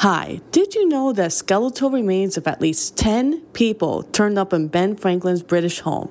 Hi, did you know that skeletal remains of at least 10 people turned up in Ben Franklin's British home?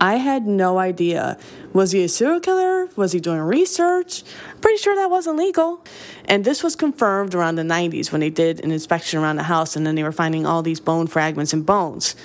I had no idea. Was he a serial killer? Was he doing research? Pretty sure that wasn't legal. And this was confirmed around the 90s when they did an inspection around the house and then they were finding all these bone fragments and bones.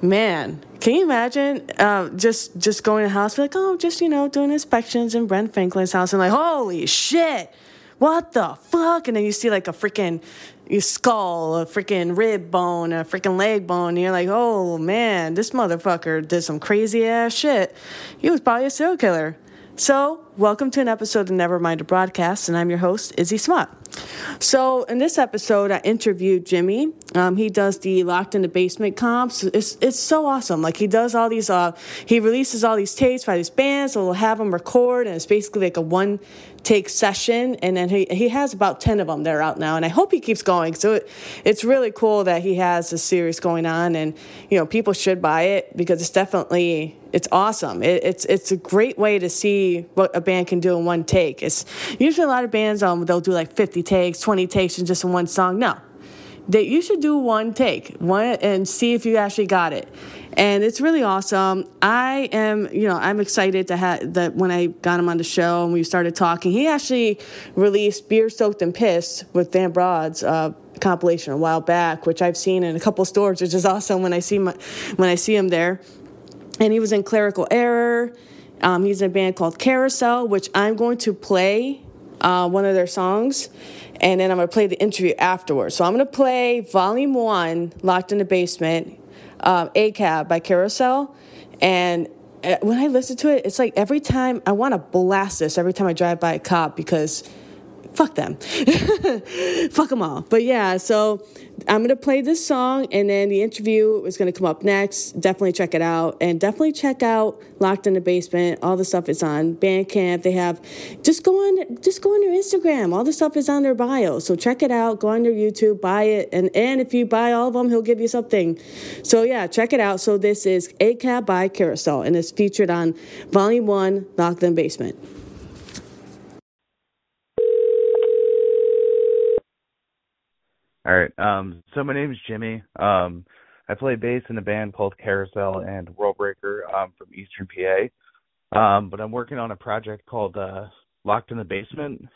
Man, can you imagine uh, just just going to the house like, oh, just you know, doing inspections in Brent Franklin's house and like, holy shit, what the fuck? And then you see like a freaking skull, a freaking rib bone, a freaking leg bone. And you're like, oh man, this motherfucker did some crazy ass shit. He was probably a serial killer. So, welcome to an episode of Nevermind a Broadcast, and I'm your host, Izzy Smut. So, in this episode, I interviewed Jimmy. Um, he does the Locked in the Basement comps. It's, it's so awesome. Like, he does all these, uh, he releases all these tapes by these bands, so we'll have them record, and it's basically like a one take session and then he, he has about 10 of them that are out now and i hope he keeps going. So it, it's really cool that he has a series going on and you know people should buy it because it's definitely it's awesome. It, it's it's a great way to see what a band can do in one take. It's usually a lot of bands um they'll do like 50 takes 20 takes in just in one song. No that you should do one take one and see if you actually got it. And it's really awesome. I am you know i'm excited to have that when i got him on the show and we started talking he actually released beer soaked and pissed with dan broad's uh, compilation a while back which i've seen in a couple stores which is awesome when i see my, when i see him there. And he was in clerical error. Um, he's in a band called carousel which i'm going to play uh, one of their songs and then I'm gonna play the interview afterwards. So I'm gonna play volume one, Locked in the Basement, um, ACAB by Carousel. And uh, when I listen to it, it's like every time I wanna blast this every time I drive by a cop because fuck them. fuck them all. But yeah, so I'm going to play this song and then the interview is going to come up next. Definitely check it out. And definitely check out Locked in the Basement. All the stuff is on Bandcamp. They have just go on just go on their Instagram. All the stuff is on their bio. So check it out. Go on their YouTube, buy it. And and if you buy all of them, he'll give you something. So yeah, check it out. So this is a ACAB by Carousel and it's featured on Volume 1, Locked in the Basement. All right. Um, so my name is Jimmy. Um, I play bass in a band called Carousel and Worldbreaker um, from Eastern PA. Um, but I'm working on a project called uh, Locked in the Basement,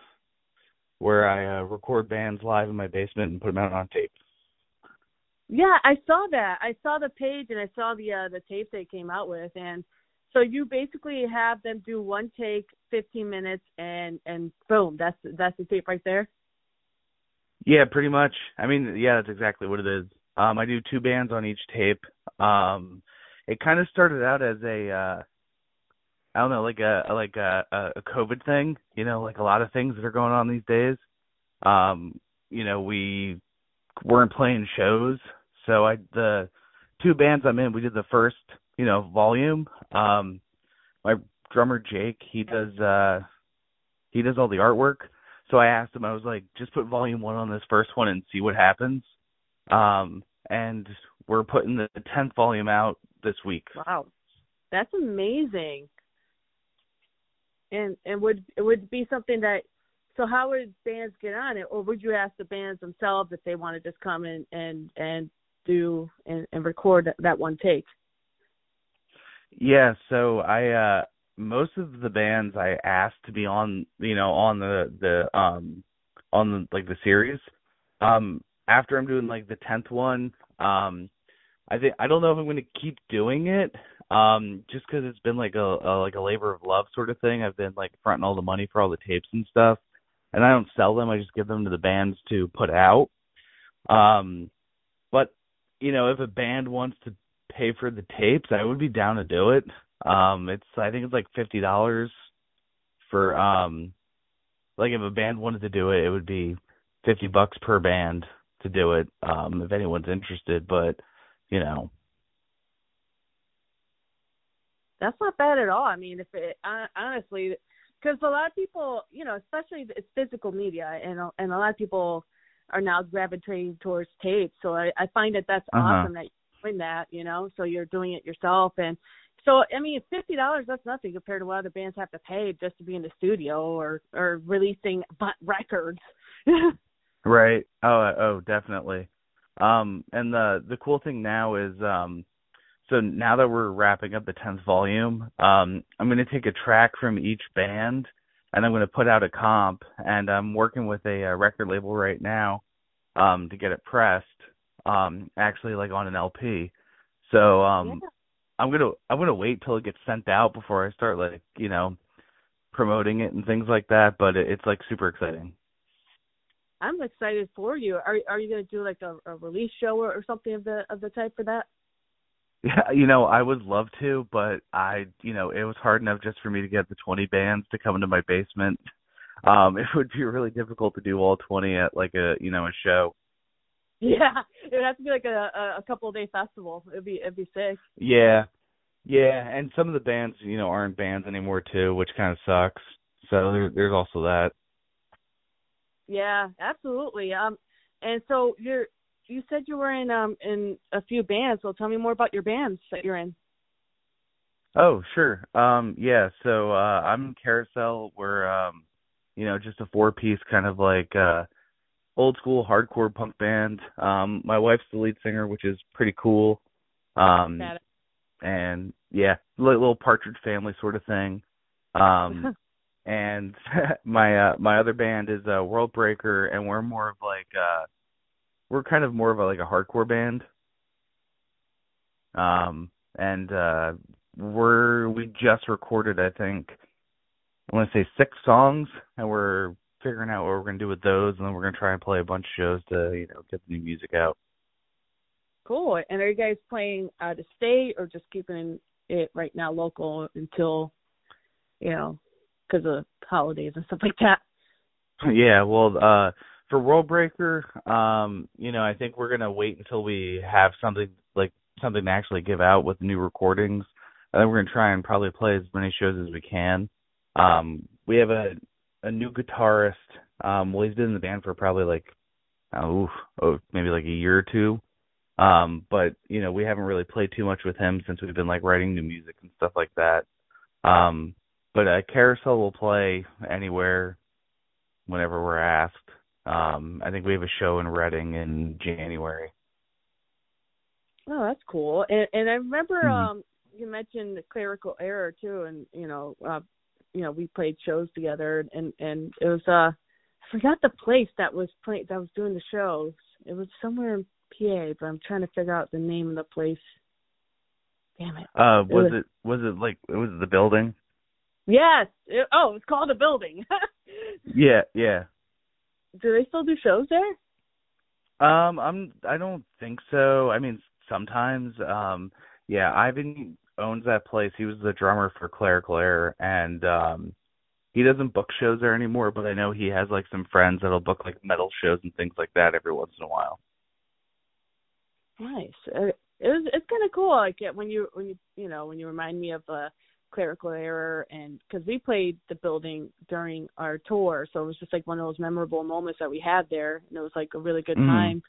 where I uh, record bands live in my basement and put them out on tape. Yeah, I saw that. I saw the page and I saw the uh, the tape they came out with, and so you basically have them do one take, 15 minutes, and and boom, that's that's the tape right there. Yeah, pretty much. I mean, yeah, that's exactly what it is. Um, I do two bands on each tape. Um, it kind of started out as a, uh, I don't know, like a like a, a COVID thing. You know, like a lot of things that are going on these days. Um, you know, we weren't playing shows, so I the two bands I'm in, we did the first, you know, volume. Um, my drummer Jake, he does uh, he does all the artwork so I asked him, I was like, just put volume one on this first one and see what happens. Um, and we're putting the tenth volume out this week. Wow, that's amazing. And and would it would be something that so how would bands get on it, or would you ask the bands themselves if they want to just come and and and do and, and record that one take? Yeah, so I uh most of the bands I asked to be on, you know, on the the um on the like the series. Um after I'm doing like the 10th one, um I think I don't know if I'm going to keep doing it um just cuz it's been like a, a like a labor of love sort of thing. I've been like fronting all the money for all the tapes and stuff. And I don't sell them, I just give them to the bands to put out. Um but you know, if a band wants to pay for the tapes, I would be down to do it. Um, it's I think it's like fifty dollars for um, like if a band wanted to do it, it would be fifty bucks per band to do it. Um, if anyone's interested, but you know, that's not bad at all. I mean, if it honestly, because a lot of people, you know, especially it's physical media, and and a lot of people are now gravitating towards tape. So I, I find that that's uh-huh. awesome that you're doing that. You know, so you're doing it yourself, and so I mean, fifty dollars that's nothing compared to what other bands have to pay just to be in the studio or or releasing records. Right. Oh, oh, definitely. Um, and the the cool thing now is, um, so now that we're wrapping up the tenth volume, um, I'm going to take a track from each band, and I'm going to put out a comp. And I'm working with a, a record label right now, um, to get it pressed, um, actually like on an LP. So, um, Yeah. I'm gonna I'm gonna wait till it gets sent out before I start like you know promoting it and things like that. But it, it's like super exciting. I'm excited for you. Are are you gonna do like a, a release show or, or something of the of the type for that? Yeah, you know, I would love to, but I, you know, it was hard enough just for me to get the 20 bands to come into my basement. Um, it would be really difficult to do all 20 at like a, you know, a show. Yeah, it would have to be like a a, couple of day festival. It'd be it'd be sick. Yeah. Yeah, and some of the bands, you know, aren't bands anymore too, which kind of sucks. So there, there's also that. Yeah, absolutely. Um, and so you're you said you were in um in a few bands. So tell me more about your bands that you're in. Oh, sure. Um yeah, so uh I'm in Carousel. We're um you know, just a four piece kind of like uh old school hardcore punk band. Um my wife's the lead singer, which is pretty cool. Um and yeah, little partridge family sort of thing. Um and my uh my other band is uh World Breaker and we're more of like uh we're kind of more of a like a hardcore band. Um and uh we're we just recorded I think I want to say six songs and we're figuring out what we're gonna do with those and then we're gonna try and play a bunch of shows to, you know, get the new music out. Cool. And are you guys playing out of state or just keeping it right now local until, you know, because of holidays and stuff like that? Yeah, well, uh for World Breaker, um, you know, I think we're gonna wait until we have something like something to actually give out with new recordings. And then we're gonna try and probably play as many shows as we can. Um we have a a new guitarist. Um well he's been in the band for probably like oh, oof, oh maybe like a year or two. Um, but you know, we haven't really played too much with him since we've been like writing new music and stuff like that. Um but uh Carousel will play anywhere whenever we're asked. Um, I think we have a show in Reading in January. Oh, that's cool. And and I remember Mhm. um you mentioned the clerical error too, and you know, uh, you know, we played shows together, and and it was uh, I forgot the place that was playing that was doing the shows. It was somewhere in PA, but I'm trying to figure out the name of the place. Damn it. Uh, It was was- it was it like it was the building? Yes. It, oh, it's called a building. Yeah, yeah. do they still do shows there? Um, I'm I don't think so. I mean, sometimes. Um, yeah, Ivan owns that place. He was the drummer for Clerical Error, and um, he doesn't book shows there anymore. But I know he has like some friends that'll book like metal shows and things like that every once in a while. Nice. Uh, it was it's kind of cool like when you when you you know when you remind me of uh clerical error and because we played the building during our tour so it was just like one of those memorable moments that we had there and it was like a really good Mhm. time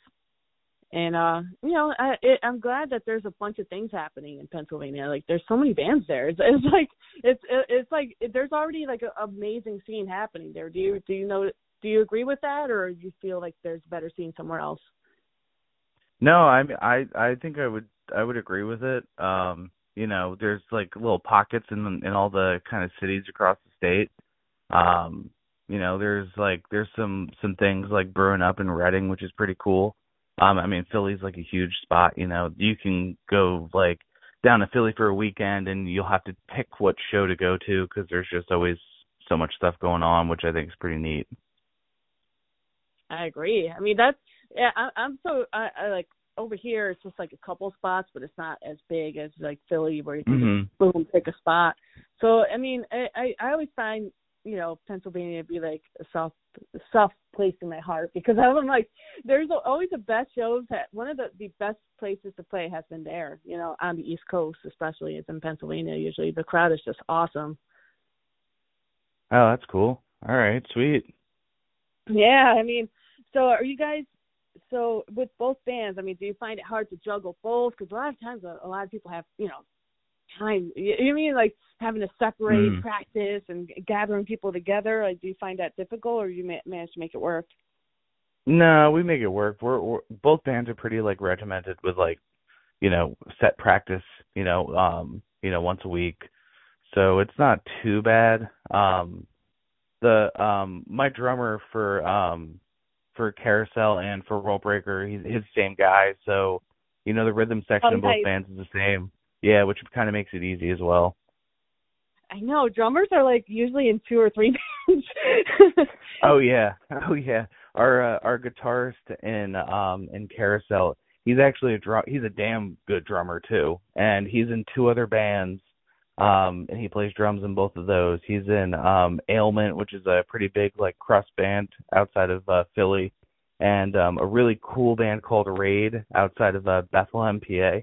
and uh you know i it, i'm glad that there's a bunch of things happening in pennsylvania like there's so many bands there it's, it's like it's it, it's like there's already like an amazing scene happening there do you do you know do you agree with that or do you feel like there's a better scene somewhere else No, I mean, I I think I would I would agree with it. Um, you know, there's like little pockets in in all the kind of cities across the state. Um, you know, there's like there's some some things like brewing up in Reading, which is pretty cool. Um, I mean, Philly's like a huge spot. You know, you can go like down to Philly for a weekend, and you'll have to pick what show to go to because there's just always so much stuff going on, which I think is pretty neat. I agree. I mean, that's yeah. I, I'm so I, I like over here. It's just like a couple spots, but it's not as big as like Philly, where you can Mhm. boom pick a spot. So I mean, I I, I always find you know Pennsylvania to be like a soft soft place in my heart because I'm like there's always the best shows. That one of the the best places to play has been there. You know, on the East Coast, especially it's in Pennsylvania. Usually the crowd is just awesome. Oh, that's cool. All right, sweet. Yeah, I mean, so are you guys? So with both bands, I mean, do you find it hard to juggle both? Because a lot of times, a, a lot of people have, you know, time. You, you mean like having to separate Mm. practice and gathering people together? Like, do you find that difficult, or you ma- manage to make it work? No, we make it work. We're, we're both bands are pretty like regimented with like, you know, set practice, you know, um, you know, once a week. So it's not too bad. Um the um my drummer for um for Carousel and for World Breaker, he's his same guy, so you know the rhythm section of both bands is the same. Yeah, which kind of makes it easy as well. I know drummers are like usually in two or three bands. Oh yeah, oh yeah. Our uh, our guitarist in um in Carousel, he's actually a drum. He's a damn good drummer too, and he's in two other bands. Um, and he plays drums in both of those. He's in um Ailment, which is a pretty big like crust band outside of uh, Philly, and um a really cool band called Raid outside of uh, Bethlehem, PA.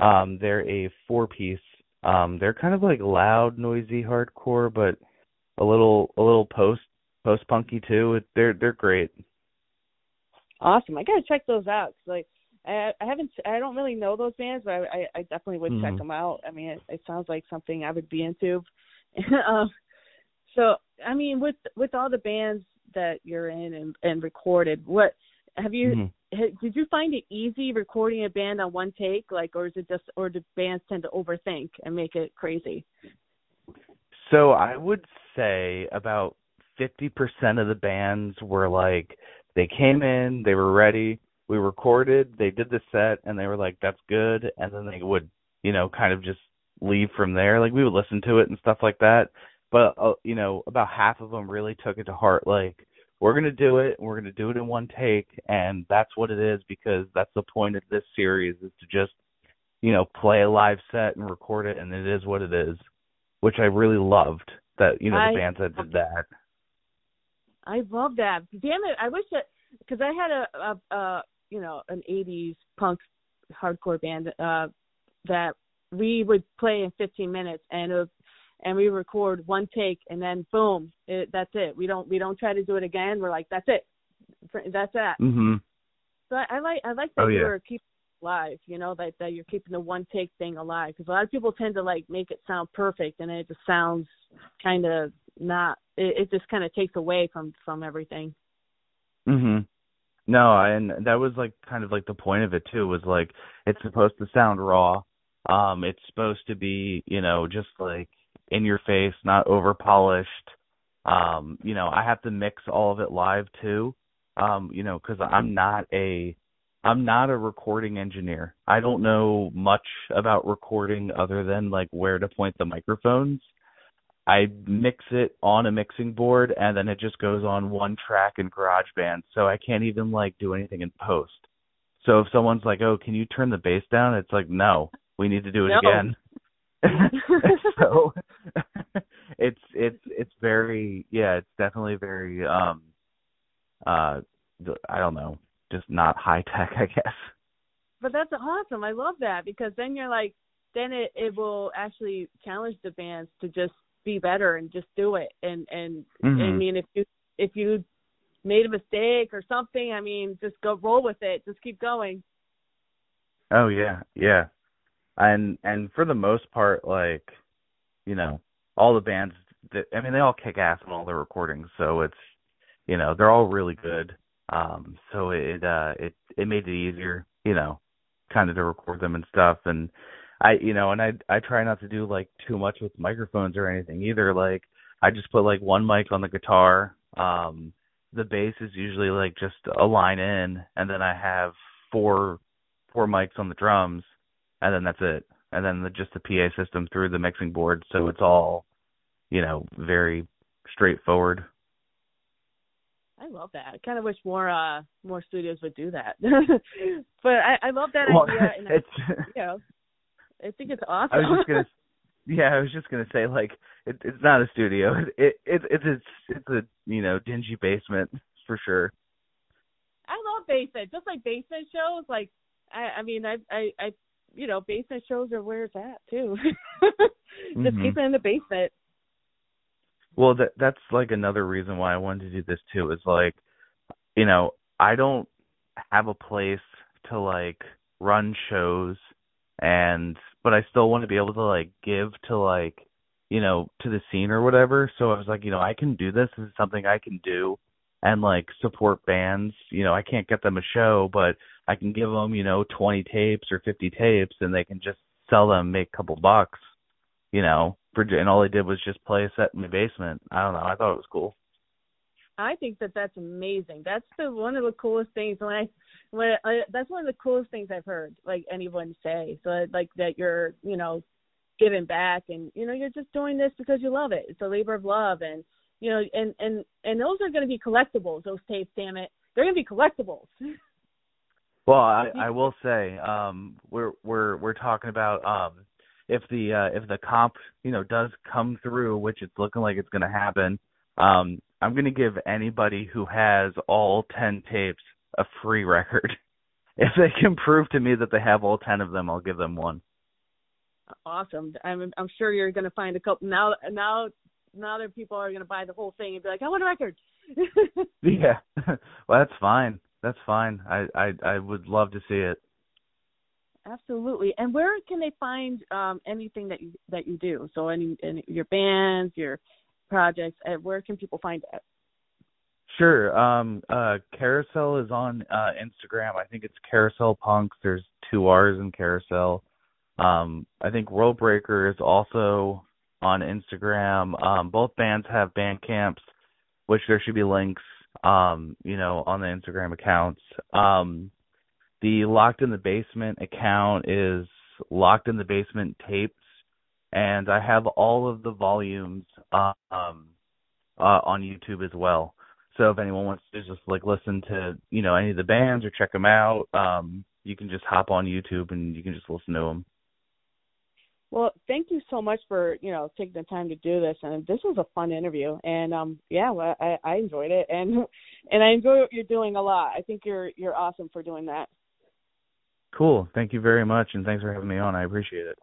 Um, they're a four piece. Um, they're kind of like loud, noisy hardcore, but a little a little post post punky too. They're they're great. awesome. I gotta check those out. 'cause, like I, I haven't, I don't really know those bands, but I, I, definitely would check Mhm. them out. I mean, it, it sounds like something I would be into. um, so, I mean, with with all the bands that you're in and, and recorded, what have you? Mhm. ha- Did you find it easy recording a band on one take, like, or is it just, or do bands tend to overthink and make it crazy? So I would say about 50% of the bands were like they came in, they were ready, we recorded, they did the set and they were like that's good and then they would, you know, kind of just leave from there. Like we would listen to it and stuff like that. But uh, you know, about half of them really took it to heart like we're going to do it, we're going to do it in one take and that's what it is because that's the point of this series is to just you know, play a live set and record it and it is what it is which I really loved that you know I- the bands that did that. I love that. Damn it! I wish that because I had a, a, a you know an '80s punk hardcore band uh that we would play in 15 minutes and it was, and we record one take and then boom, it, that's it. We don't we don't try to do it again. We're like that's it, that's that. Mhm. So I, I like I like that Oh, you yeah. keeping it alive. You know that that you're keeping the one take thing alive because a lot of people tend to like make it sound perfect and it just sounds kind of not. It, it just kind of takes away from from everything. Mhm. No, and that was like kind of like the point of it too was like it's supposed to sound raw. Um it's supposed to be, you know, just like in your face, not over polished. Um, you know, I have to mix all of it live too. Um, you know, cuz I'm not a I'm not a recording engineer. I don't know much about recording other than like where to point the microphones. I mix it on a mixing board and then it just goes on one track in GarageBand. So I can't even like do anything in post. So if someone's like, "Oh, can you turn the bass down?" It's like, "No, we need to do it No. again." so it's it's it's very yeah, it's definitely very um uh I don't know, just not high tech, I guess. but that's awesome. I love that because then you're like, then it it will actually challenge the bands to just be better and just do it. And and I Mhm. mean, if you if you made a mistake or something, I mean, just go roll with it. Just keep going. Oh yeah, yeah. And and for the most part, like, you know, all the bands that I mean they all kick ass on all their recordings, so it's you know, they're all really good. Um so it uh it it made it easier, you know, kind of to record them and stuff and I you know, and I I try not to do like too much with microphones or anything either. Like I just put like one mic on the guitar. Um the bass is usually like just a line in and then I have four four mics on the drums and then that's it. And then the, just the PA system through the mixing board, so it's all, you know, very straightforward. I love that. I kind of wish more uh more studios would do that. but I I love that Well, idea. And I, you know, I think it's awesome. I was just gonna, yeah, I was just gonna say like it, it's not a studio. It it it's it's it's a you know dingy basement for sure. I love basement, just like basement shows. Like, I, I mean, I, I, I, you know, basement shows are where it's at too. just Mhm. keep it in the basement. Well, that that's like another reason why I wanted to do this too. Is like, you know, I don't have a place to like run shows, and but I still want to be able to like give to like, you know, to the scene or whatever. So I was like, you know, I can do this. This is something I can do, and like support bands. You know, I can't get them a show, but I can give them, you know, 20 tapes or 50 tapes and they can just sell them, make a couple bucks, you know, for and all they did was just play a set in the basement. I don't know. I thought it was cool. I think that that's amazing. That's the one of the coolest things when I when I, that's one of the coolest things I've heard like anyone say. So like that you're, you know, giving back and you know you're just doing this because you love it. It's a labor of love and you know and and and those are going to be collectibles. Those tapes, damn it. They're going to be collectibles. Well, I, I will say, um, we're we're we're talking about um, if the uh, if the comp you know does come through, which it's looking like it's going to happen. Um, I'm going to give anybody who has all ten tapes a free record. If they can prove to me that they have all ten of them, I'll give them one. Awesome. I'm I'm sure you're going to find a couple now. Now now that people are going to buy the whole thing and be like, I want a record. yeah, well that's fine that's fine. I I I would love to see it. Absolutely. And where can they find um anything that you that you do? So any, any your bands, your projects, uh, where can people find it? Sure. Um uh Carousel is on uh Instagram. I think it's Carousel Punks. There's two R's in Carousel. Um I think World Breaker is also on Instagram. Um both bands have Bandcamps, which there should be links um, you know, on the Instagram accounts. Um, the Locked in the Basement account is Locked in the Basement tapes, and I have all of the volumes uh, um, uh, on YouTube as well. So if anyone wants to just like listen to you know any of the bands or check them out, um, you can just hop on YouTube and you can just listen to them. Well, thank you so much for you know taking the time to do this, and this was a fun interview. And um, yeah, well, I, I enjoyed it, and and I enjoy what you're doing a lot. I think you're you're awesome for doing that. Cool. Thank you very much, and thanks for having me on. I appreciate it.